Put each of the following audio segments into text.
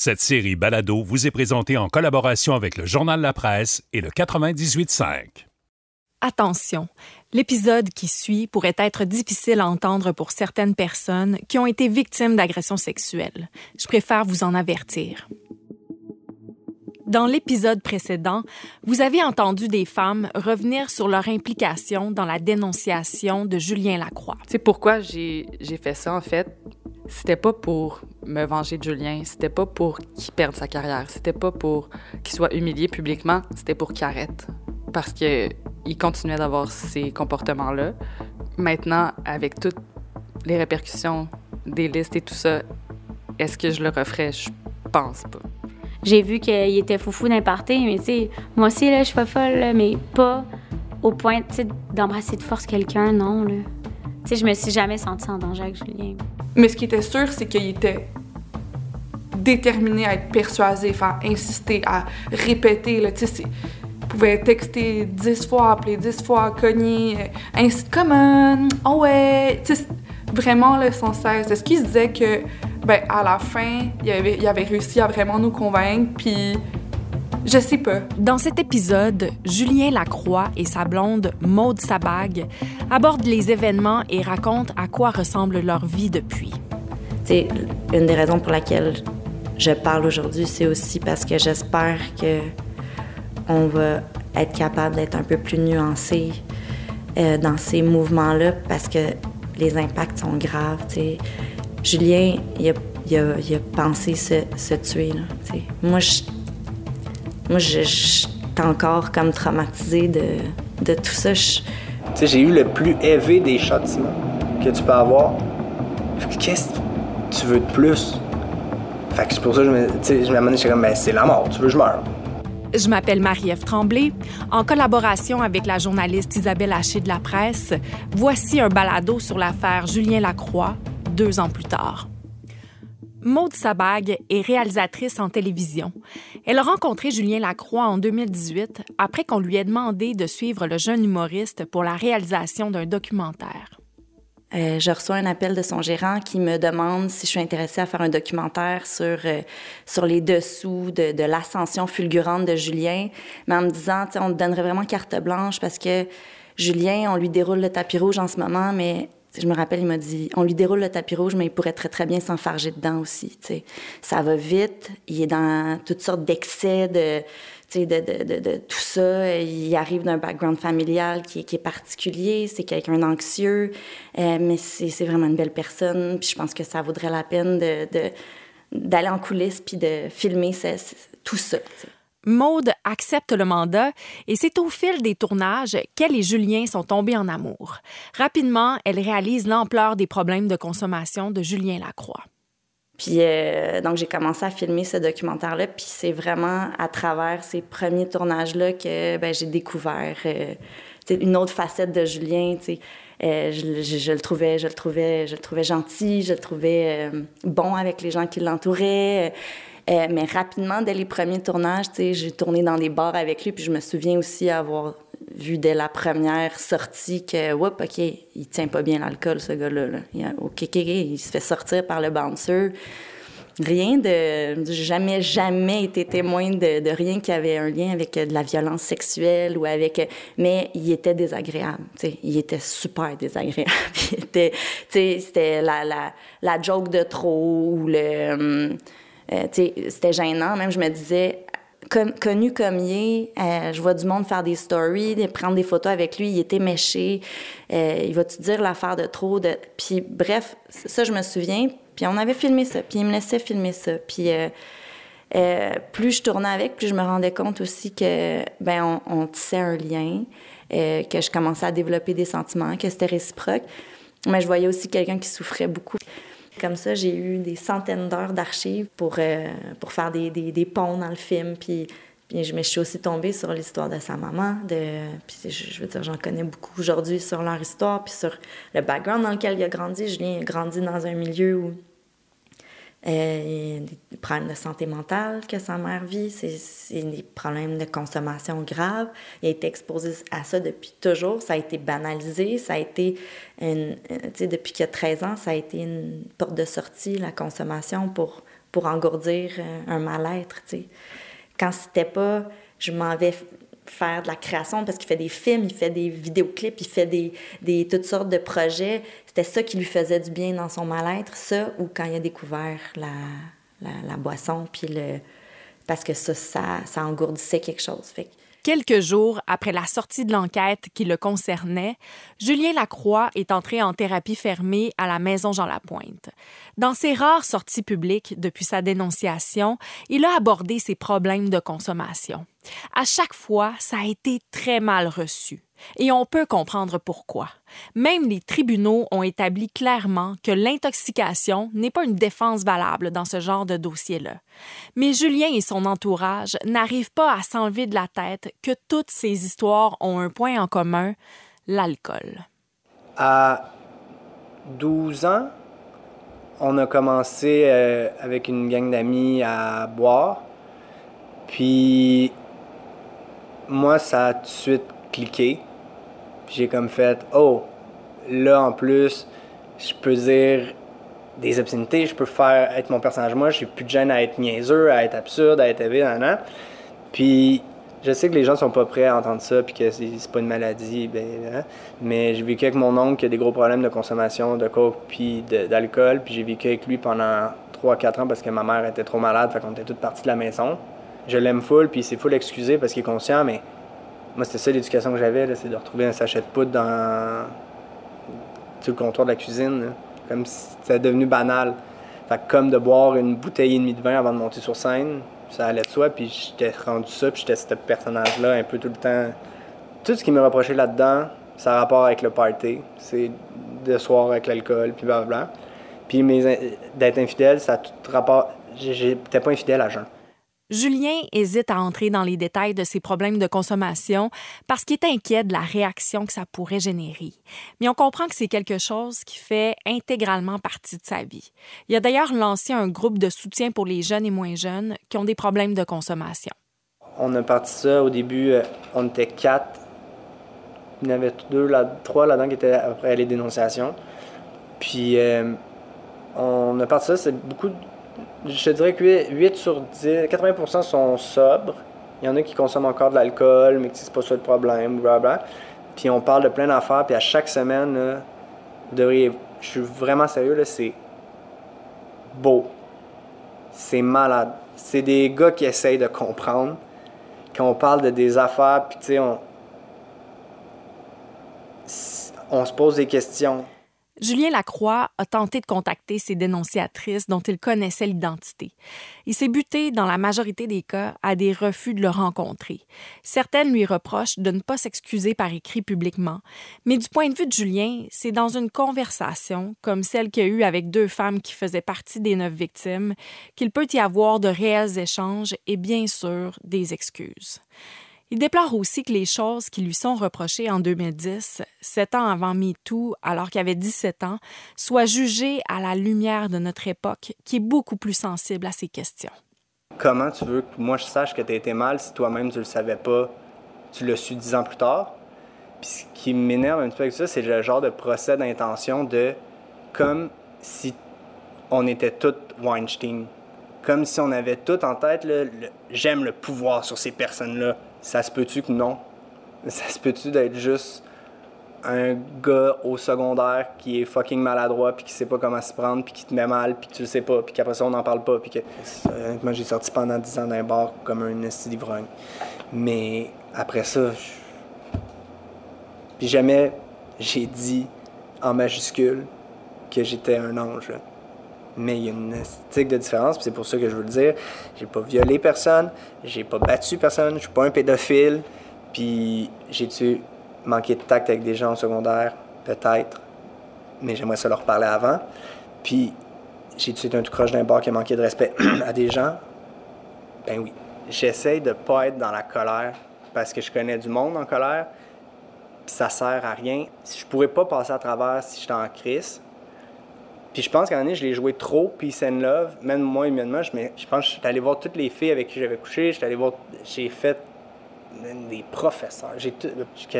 Cette série Balado vous est présentée en collaboration avec le Journal La Presse et le 98.5. Attention, l'épisode qui suit pourrait être difficile à entendre pour certaines personnes qui ont été victimes d'agressions sexuelles. Je préfère vous en avertir. Dans l'épisode précédent, vous avez entendu des femmes revenir sur leur implication dans la dénonciation de Julien Lacroix. C'est pourquoi j'ai fait ça, en fait. C'était pas pour me venger de Julien, c'était pas pour qu'il perde sa carrière, c'était pas pour qu'il soit humilié publiquement, c'était pour qu'il arrête. Parce qu'il continuait d'avoir ces comportements-là. Maintenant, avec toutes les répercussions des listes et tout ça, est-ce que je le referais? Je pense pas. J'ai vu qu'il était foufou d'un party, mais tu sais, moi aussi, là, je suis folle, mais pas au point, d'embrasser de force quelqu'un, non. Tu sais, je me suis jamais sentie en danger avec Julien. Mais ce qui était sûr, c'est qu'il était déterminé à être persuasif, à insister, à répéter, là, il pouvait texter dix fois, appeler dix fois, cogner, euh, ainsi, come oh ouais, vraiment, là, sans cesse. Est-ce qu'il se disait que ben, à la fin, il avait, il avait réussi à vraiment nous convaincre, puis je sais pas. Dans cet épisode, Julien Lacroix et sa blonde Maude Sabag abordent les événements et racontent à quoi ressemble leur vie depuis. C'est une des raisons pour laquelle je parle aujourd'hui, c'est aussi parce que j'espère que on va être capable d'être un peu plus nuancé euh, dans ces mouvements-là parce que les impacts sont graves. Julien, il a, pensé se, tuer. Moi, je, moi, je, suis encore comme traumatisée de, de tout ça. J'ai eu le plus élevé des châtiments que tu peux avoir. Qu'est-ce que tu veux de plus? Fait que c'est pour ça que je me, je me suis comme, ben, c'est la mort, tu veux que je meure. Je m'appelle Marie-Ève Tremblay. En collaboration avec la journaliste Isabelle Haché de la Presse, voici un balado sur l'affaire Julien Lacroix, deux ans plus tard. Maude Sabag est réalisatrice en télévision. Elle a rencontré Julien Lacroix en 2018 après qu'on lui ait demandé de suivre le jeune humoriste pour la réalisation d'un documentaire. Euh, je reçois un appel de son gérant qui me demande si je suis intéressée à faire un documentaire sur, euh, sur les dessous de, l'ascension fulgurante de Julien, mais en me disant, on te donnerait vraiment carte blanche parce que Julien, on lui déroule le tapis rouge en ce moment, mais je me rappelle, il m'a dit, on lui déroule le tapis rouge, mais il pourrait très, très bien s'enfarger dedans aussi. Ça va vite, il est dans toutes sortes d'excès de, de, de, de, tout ça. Il arrive d'un background familial qui, qui est particulier, c'est quelqu'un d'anxieux, euh, mais c'est vraiment une belle personne. Puis je pense que ça vaudrait la peine d'aller en coulisses puis de filmer tout ça. Maude accepte le mandat et c'est au fil des tournages qu'elle et Julien sont tombés en amour. Rapidement, elle réalise l'ampleur des problèmes de consommation de Julien Lacroix. Puis euh, donc j'ai commencé à filmer ce documentaire-là, puis c'est vraiment à travers ces premiers tournages-là que ben, j'ai découvert euh, une autre facette de Julien. Euh, je, le trouvais, je le trouvais, je le trouvais gentil, je le trouvais bon avec les gens qui l'entouraient. Euh, mais rapidement, dès les premiers tournages, j'ai tourné dans des bars avec lui, puis je me souviens aussi avoir vu dès la première sortie que, oups, OK, il tient pas bien l'alcool, ce gars-là. Il, OK, il se fait sortir par le bouncer. Rien de. Jamais, jamais été témoin de, rien qui avait un lien avec de la violence sexuelle ou avec. Mais il était désagréable. sais, il était super désagréable. C'était la, la, la joke de trop ou le. Hum, euh, c'était gênant. Même, je me disais, connu comme il est, euh, je vois du monde faire des stories, prendre des photos avec lui, il était méché. Euh, il va-tu dire l'affaire de trop? De... Puis bref, ça, je me souviens. Puis on avait filmé ça, puis il me laissait filmer ça. Puis plus je tournais avec, plus je me rendais compte aussi que, ben on, on tissait un lien, que je commençais à développer des sentiments, que c'était réciproque. Mais je voyais aussi quelqu'un qui souffrait beaucoup. Comme ça, j'ai eu des centaines d'heures d'archives pour, euh, pour faire des, des, ponts dans le film. Puis, puis je me suis aussi tombée sur l'histoire de sa maman. De, puis je, veux dire, j'en connais beaucoup aujourd'hui sur leur histoire, puis sur le background dans lequel il a grandi. Julien a grandi dans un milieu où euh, des problèmes de santé mentale que sa mère vit, c'est des problèmes de consommation graves. Il a été exposé à ça depuis toujours. Ça a été banalisé. Ça a été, une, euh, depuis qu'il a 13 ans, ça a été une porte de sortie, la consommation, pour pour engourdir euh, un mal-être. Quand c'était pas, je m'en vais faire de la création parce qu'il fait des films, il fait des vidéoclips, il fait des, toutes sortes de projets. C'était ça qui lui faisait du bien dans son mal-être, ça, ou quand il a découvert la, boisson, puis le... Parce que ça, ça, engourdissait quelque chose. Quelques jours après la sortie de l'enquête qui le concernait, Julien Lacroix est entré en thérapie fermée à la Maison Jean Lapointe. Dans ses rares sorties publiques depuis sa dénonciation, il a abordé ses problèmes de consommation. À chaque fois, ça a été très mal reçu. Et on peut comprendre pourquoi. Même les tribunaux ont établi clairement que l'intoxication n'est pas une défense valable dans ce genre de dossier-là. Mais Julien et son entourage n'arrivent pas à s'enlever de la tête que toutes ces histoires ont un point en commun, l'alcool. À 12 ans, on a commencé euh, avec une gang d'amis à boire. Puis moi, ça a tout de suite cliqué. Puis j'ai comme fait, oh, là en plus, je peux dire des obscénités, je peux faire être mon personnage moi, suis plus de gêne à être niaiseux, à être absurde, à être éveillé, nan, Puis je sais que les gens sont pas prêts à entendre ça, puis que c'est pas une maladie, ben, hein. mais j'ai vécu avec mon oncle qui a des gros problèmes de consommation de coke puis d'alcool, puis j'ai vécu avec lui pendant 3-4 ans parce que ma mère était trop malade, fait qu'on était toutes parties de la maison. Je l'aime full, puis c'est full excusé parce qu'il est conscient, mais moi, c'était ça l'éducation que j'avais, c'est de retrouver un sachet de poudre dans sur le comptoir de la cuisine, comme si c'était devenu banal. Fait comme de boire une bouteille et demie de vin avant de monter sur scène, ça allait de soi, puis j'étais rendu ça, puis j'étais ce personnage-là un peu tout le temps. Tout ce qui me reprochait là-dedans, ça a rapport avec le party. C'est de soir avec l'alcool, puis blablabla. Puis d'être infidèle, ça a tout rapport. J'étais pas infidèle à Jean. Julien hésite à entrer dans les détails de ses problèmes de consommation parce qu'il est inquiet de la réaction que ça pourrait générer. Mais on comprend que c'est quelque chose qui fait intégralement partie de sa vie. Il a d'ailleurs lancé un groupe de soutien pour les jeunes et moins jeunes qui ont des problèmes de consommation. On a parti ça au début, euh, on était quatre. Il y en avait deux, trois là-dedans qui étaient après les dénonciations. Puis euh, on a parti ça, c'est beaucoup je dirais que 8, sur 10, 80% sont sobres. Il y en a qui consomment encore de l'alcool, mais que c'est pas ça le problème, blablabla. Puis on parle de plein d'affaires, puis à chaque semaine, je suis vraiment sérieux, là, c'est beau. C'est malade. C'est des gars qui essayent de comprendre. Quand on parle de des affaires, puis tu sais, on se pose des questions. Julien Lacroix a tenté de contacter ses dénonciatrices dont il connaissait l'identité. Il s'est buté, dans la majorité des cas, à des refus de le rencontrer. Certaines lui reprochent de ne pas s'excuser par écrit publiquement, mais du point de vue de Julien, c'est dans une conversation, comme celle qu'il a eue avec deux femmes qui faisaient partie des neuf victimes, qu'il peut y avoir de réels échanges et bien sûr des excuses. Il déplore aussi que les choses qui lui sont reprochées en 2010, sept ans avant MeToo, alors qu'il avait 17 ans, soient jugées à la lumière de notre époque, qui est beaucoup plus sensible à ces questions. Comment tu veux que moi je sache que tu as été mal si toi-même tu le savais pas, tu l'as su dix ans plus tard? Puis ce qui m'énerve un petit peu avec ça, c'est le genre de procès d'intention de comme si on était tous Weinstein. Comme si on avait tout en tête, j'aime le pouvoir sur ces personnes-là ça se peut-tu que non? Ça se peut-tu d'être juste un gars au secondaire qui est fucking maladroit puis qui sait pas comment se prendre puis qui te met mal puis que tu le sais pas puis qu'après ça on n'en parle pas puis que honnêtement j'ai sorti pendant 10 ans d'un bar comme un esti d'ivrogne mais après ça puis jamais j'ai dit en majuscule que j'étais un ange mais il y a une stick de différence, c'est pour ça que je veux le dire. J'ai pas violé personne, j'ai pas battu personne, je suis pas un pédophile, puis j'ai-tu manqué de tact avec des gens au secondaire? Peut-être, mais j'aimerais ça leur parler avant. Puis j'ai-tu été un tout croche d'un bar qui a manqué de respect à des gens? Ben oui. J'essaie de pas être dans la colère parce que je connais du monde en colère, puis ça sert à rien. Je pourrais pas passer à travers si j'étais en crise, puis je pense qu'à un moment je l'ai joué trop Peace and Love, même moi humainement, je, je pense que j'étais allé voir toutes les filles avec qui j'avais couché, j'étais allé voir, j'ai fait des professeurs, j'ai tout,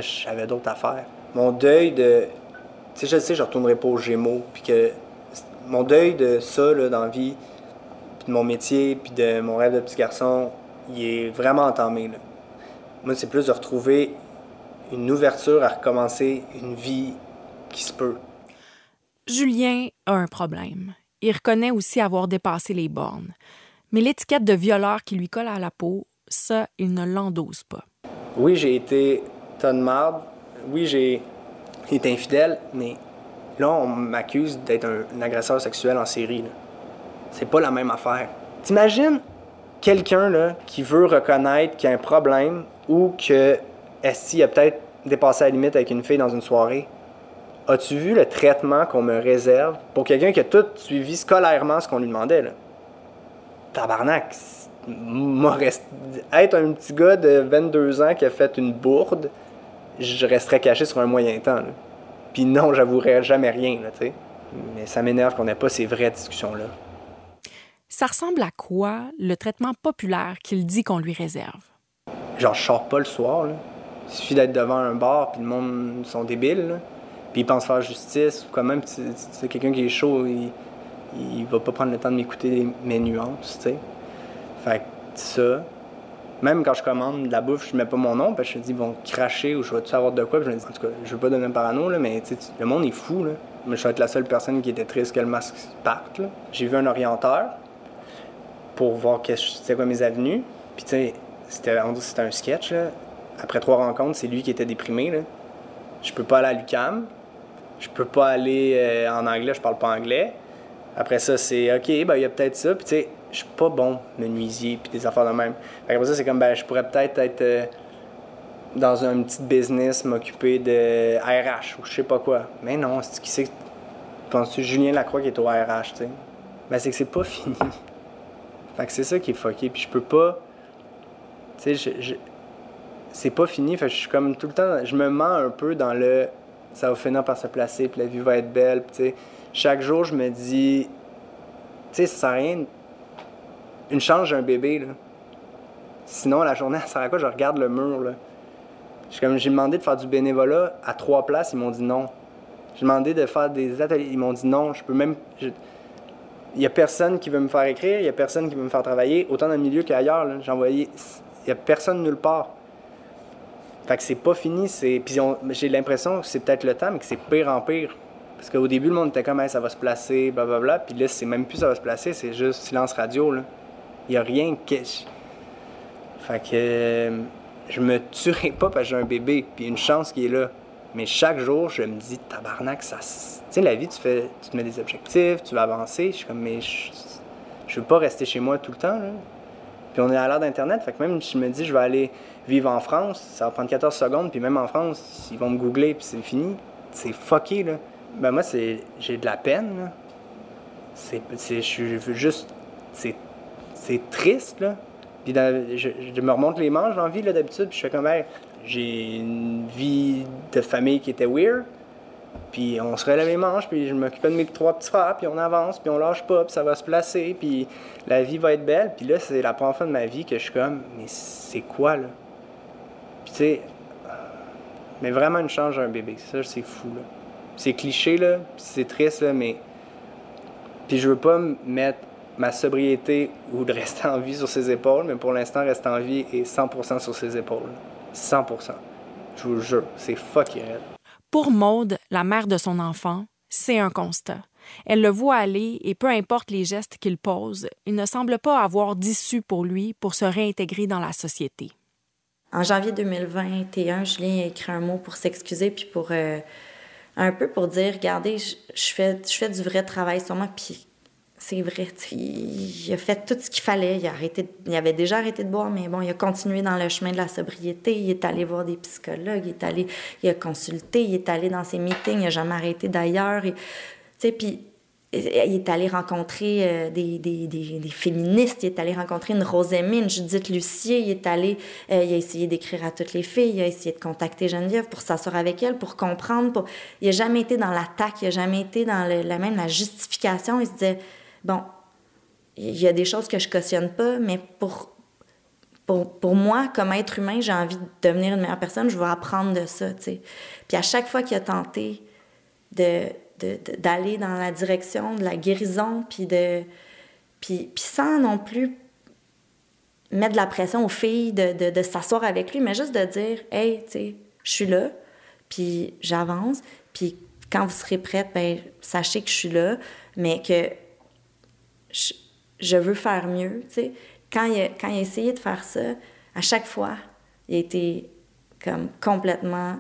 j'avais d'autres affaires. Mon deuil de, tu sais, je sais, je retournerai pas aux Gémeaux, puis que mon deuil de ça, là, dans la vie, de mon métier, puis de mon rêve de petit garçon, il est vraiment entamé. Moi, c'est plus de retrouver une ouverture à recommencer une vie qui se peut. Julien a un problème. Il reconnaît aussi avoir dépassé les bornes. Mais l'étiquette de violeur qui lui colle à la peau, ça, il ne l'endose pas. Oui, j'ai été tonne marde. Oui, j'ai été infidèle, mais là, on m'accuse d'être un, agresseur sexuel en série. C'est pas la même affaire. T'imagines quelqu'un qui veut reconnaître qu'il y a un problème ou que est a peut-être dépassé la limite avec une fille dans une soirée? As-tu vu le traitement qu'on me réserve pour quelqu'un qui a tout suivi scolairement ce qu'on lui demandait? Là? Tabarnak, être un petit gars de 22 ans qui a fait une bourde, je resterais caché sur un moyen temps. Puis non, j'avouerais jamais rien, là, Mais ça m'énerve qu'on n'ait pas ces vraies discussions-là. Ça ressemble à quoi le traitement populaire qu'il dit qu'on lui réserve? Genre, je sors pas le soir, là. Il suffit d'être devant un bar, puis le monde sont débiles, Puis ils pensent faire justice, ou quand même, c'est quelqu'un qui est chaud, il, il va pas prendre le temps de m'écouter mes nuances, tu sais. Fait que ça, même quand je commande de la bouffe, je mets pas mon nom, parce que je me dis, ils vont cracher ou je vais tout savoir de quoi. Puis je me dis, en tout cas, je veux pas donner un parano, là, mais le monde est fou. Là. Mais je vais être la seule personne qui était triste que le masque parte. J'ai vu un orienteur pour voir c'était quoi mes avenues. Puis tu sais, c'était, c'était un sketch. Là. Après trois rencontres, c'est lui qui était déprimé. Là. Je peux pas aller à l'UCAM. Je peux pas aller euh, en anglais, je parle pas anglais. Après ça, c'est OK, ben il y a peut-être ça. Puis tu sais, je suis pas bon menuisier puis des affaires de même. Après ça, c'est comme, ben, je pourrais peut-être être, euh, dans un petit business, m'occuper de RH ou je sais pas quoi. Mais non, c'est qui c'est Penses-tu Julien Lacroix qui est au RH, tu sais? Ben, c'est que c'est pas fini. fait que c'est ça qui est fucké. Puis je peux pas. Tu sais, c'est pas fini. Fait que je suis comme tout le temps. Je me mens un peu dans le. Ça va finir par se placer, puis la vie va être belle. tu sais, chaque jour, je me dis. Tu sais, ça sert à rien une chance, j'ai un bébé. Là. Sinon, la journée, ça sert à quoi? Je regarde le mur. Là. J'ai demandé de faire du bénévolat à trois places, ils m'ont dit non. J'ai demandé de faire des ateliers, ils m'ont dit non. Je peux même. Il n'y a personne qui veut me faire écrire, il n'y a personne qui veut me faire travailler, autant dans le milieu qu'ailleurs. J'ai envoyé. Il n'y a personne nulle part. Fait que c'est pas fini. Puis j'ai l'impression que c'est peut-être le temps, mais que c'est pire en pire. Parce qu'au début, le monde était comme, ça va se placer, blablabla. Puis là, c'est même plus ça va se placer, c'est juste silence radio. Là. Il n'y a rien que. Fait que euh, je me tuerai pas parce que j'ai un bébé, puis une chance qui est là. Mais chaque jour, je me dis, tabarnak, ça. Tu sais, la vie, tu, fais, tu te mets des objectifs, tu vas avancer. Je suis comme, mais je, je veux pas rester chez moi tout le temps. Là. Puis on est à l'ère d'Internet, fait que même si je me dis, je vais aller vivre en France, ça va prendre 14 secondes, puis même en France, ils vont me googler, puis c'est fini. C'est fucké, là. Ben moi, c'est j'ai de la peine. C'est, je juste... C'est c'est triste, là. Puis je, me remonte les manches en vie, là, d'habitude, puis je fais comme, j'ai une vie de famille qui était weird. Puis on se relève les manches, puis je m'occupais de mes trois petits frères, puis on avance, puis on lâche pas, puis ça va se placer, puis la vie va être belle. Puis là, c'est la première fois de ma vie que je suis comme, mais c'est quoi, là? Puis tu sais, mais vraiment une chance, un bébé. Ça, c'est fou, là. C'est cliché, là, c'est triste, là, mais... Puis je veux pas mettre ma sobriété ou de rester en vie sur ses épaules, mais pour l'instant, rester en vie est 100% sur ses épaules. 100%. Je vous jure, c'est fucking Pour Maude, la mère de son enfant, c'est un constat. Elle le voit aller et peu importe les gestes qu'il pose, il ne semble pas avoir d'issue pour lui pour se réintégrer dans la société. En janvier 2021, Julien a écrit un mot pour s'excuser puis pour euh, un peu pour dire regardez, je, fais, du vrai travail sur moi puis c'est vrai, il a fait tout ce qu'il fallait. Il, a arrêté, il avait déjà arrêté de boire, mais bon, il a continué dans le chemin de la sobriété. Il est allé voir des psychologues, il est allé, il a consulté, il est allé dans ses meetings, il n'a jamais arrêté d'ailleurs. Puis il est allé rencontrer euh, des, des, des, féministes, il est allé rencontrer une Rosémine, Judith Lucier, il est allé, euh, il a essayé d'écrire à toutes les filles, il a essayé de contacter Geneviève pour s'asseoir avec elle, pour comprendre. Pour... Il n'a jamais été dans l'attaque, il n'a jamais été dans la même la justification. Il se disait bon, il y a des choses que je cautionne pas, mais pour, pour, moi, comme être humain, j'ai envie de devenir une meilleure personne, je vais apprendre de ça, tu sais. Puis à chaque fois qu'il a tenté de, d'aller dans la direction de la guérison, puis de, Puis, puis sans non plus mettre de la pression aux filles de, de, de s'asseoir avec lui, mais juste de dire Hey, tu sais, je suis là, puis j'avance, puis quand vous serez prête, ben, sachez que je suis là, mais que je, veux faire mieux. tu sais. Quand il, a, quand il a essayé de faire ça, à chaque fois, il a été comme complètement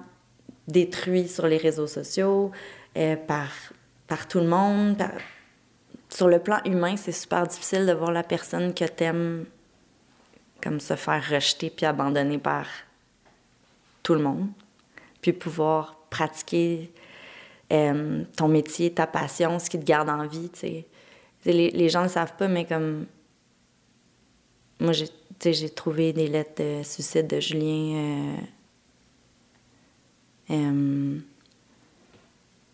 détruit sur les réseaux sociaux, euh, par, par tout le monde. Sur le plan humain, c'est super difficile de voir la personne que t'aimes comme se faire rejeter puis abandonner par tout le monde, puis pouvoir pratiquer euh, ton métier, ta passion, ce qui te garde en vie, tu sais. Les, les gens ne le savent pas, mais comme... Moi, j'ai trouvé des lettres de suicide de Julien... euh, euh,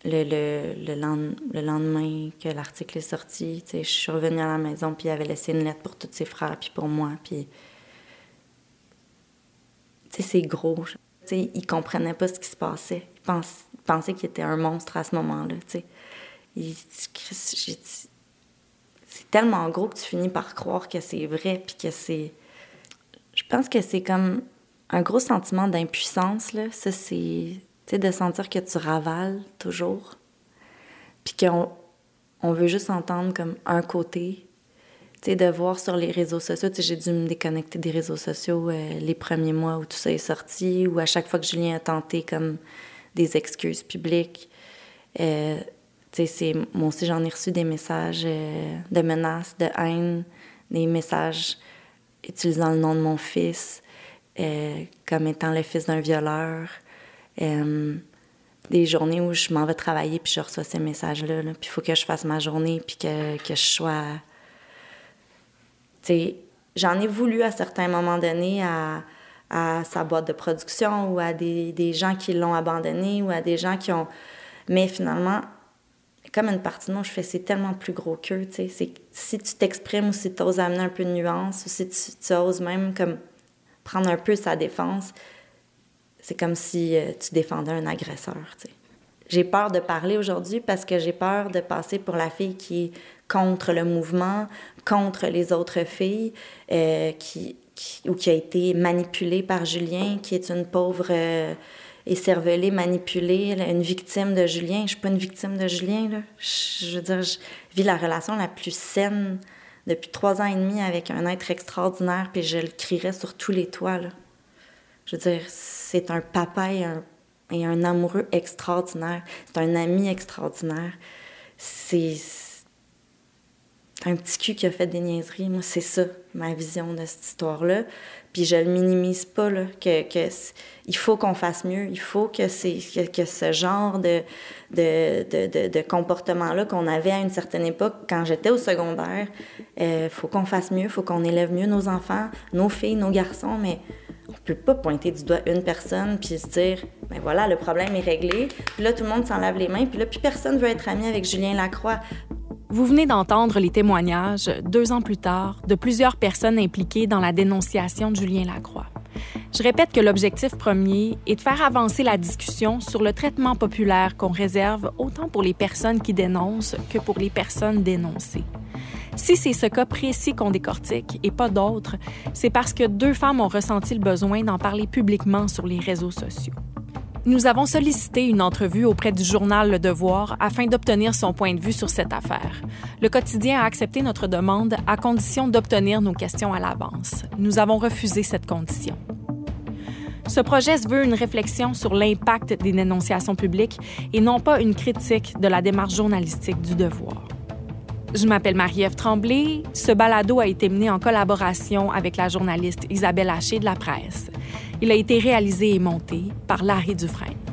le, le, le, lend- le lendemain que l'article est sorti, je suis revenue à la maison, puis il avait laissé une lettre pour tous ses frères, puis pour moi, puis... C'est gros. Tu sais, il comprenait pas ce qui se passait. Il, pense- pensait qu'il était un monstre à ce moment-là, tu sais. Il dit, Christ, j'ai dit, c'est tellement gros que tu finis par croire que c'est vrai, puis que c'est... Je pense que c'est comme un gros sentiment d'impuissance, là. Ça, c'est... Tu sais, de sentir que tu ravales toujours. Puis qu'on on veut juste entendre comme un côté. Tu sais, de voir sur les réseaux sociaux. Tu sais, j'ai dû me déconnecter des réseaux sociaux euh, les premiers mois où tout ça est sorti, ou à chaque fois que Julien a tenté comme des excuses publiques. Euh, c'est... Moi aussi, j'en ai reçu des messages euh, de menaces, de haine, des messages utilisant le nom de mon fils euh, comme étant le fils d'un violeur. Euh, des journées où je m'en vais travailler puis je reçois ces messages-là. là. Puis il faut que je fasse ma journée puis que, que je sois... Tu sais, j'en ai voulu à certains moments donnés à, à sa boîte de production ou à des, des gens qui l'ont abandonné ou à des gens qui ont... Mais finalement, comme une partie de moi, je fais, c'est tellement plus gros qu'eux, si tu t'exprimes ou si tu oses amener un peu de nuance ou si tu, oses même comme prendre un peu sa défense, c'est comme si euh, tu défendais un agresseur. J'ai peur de parler aujourd'hui parce que j'ai peur de passer pour la fille qui est contre le mouvement, contre les autres filles, euh, qui, qui- ou qui a été manipulée par Julien, qui est une pauvre euh, écervelée, manipulée, une victime de Julien. Je suis pas une victime de Julien, là. Je, veux dire, je vis la relation la plus saine depuis trois ans et demi avec un être extraordinaire, puis je le crierais sur tous les toits, là. Je veux dire, c'est un papa et un, et un amoureux extraordinaire. C'est un ami extraordinaire. C'est un petit cul qui a fait des niaiseries. Moi, c'est ça, ma vision de cette histoire-là. Puis je le minimise pas, là, que, que il faut qu'on fasse mieux. Il faut que, que, que ce genre de, de, de, de, comportement-là qu'on avait à une certaine époque, quand j'étais au secondaire, il faut qu'on fasse mieux, il faut qu'on élève mieux nos enfants, nos filles, nos garçons, mais on peut pas pointer du doigt une personne puis se dire, ben voilà, le problème est réglé. Puis là, tout le monde s'en lave les mains. Puis là, plus personne veut être ami avec Julien Lacroix. Vous venez d'entendre les témoignages, deux ans plus tard, de plusieurs personnes impliquées dans la dénonciation de Julien Lacroix. Je répète que l'objectif premier est de faire avancer la discussion sur le traitement populaire qu'on réserve autant pour les personnes qui dénoncent que pour les personnes dénoncées. Si c'est ce cas précis qu'on décortique et pas d'autres, c'est parce que deux femmes ont ressenti le besoin d'en parler publiquement sur les réseaux sociaux. Nous avons sollicité une entrevue auprès du journal Le Devoir afin d'obtenir son point de vue sur cette affaire. Le quotidien a accepté notre demande à condition d'obtenir nos questions à l'avance. Nous avons refusé cette condition. Ce projet se veut une réflexion sur l'impact des dénonciations publiques et non pas une critique de la démarche journalistique du devoir. Je m'appelle Marie-Ève Tremblay. Ce balado a été mené en collaboration avec la journaliste Isabelle Haché de la presse. Il a été réalisé et monté par Larry Dufresne.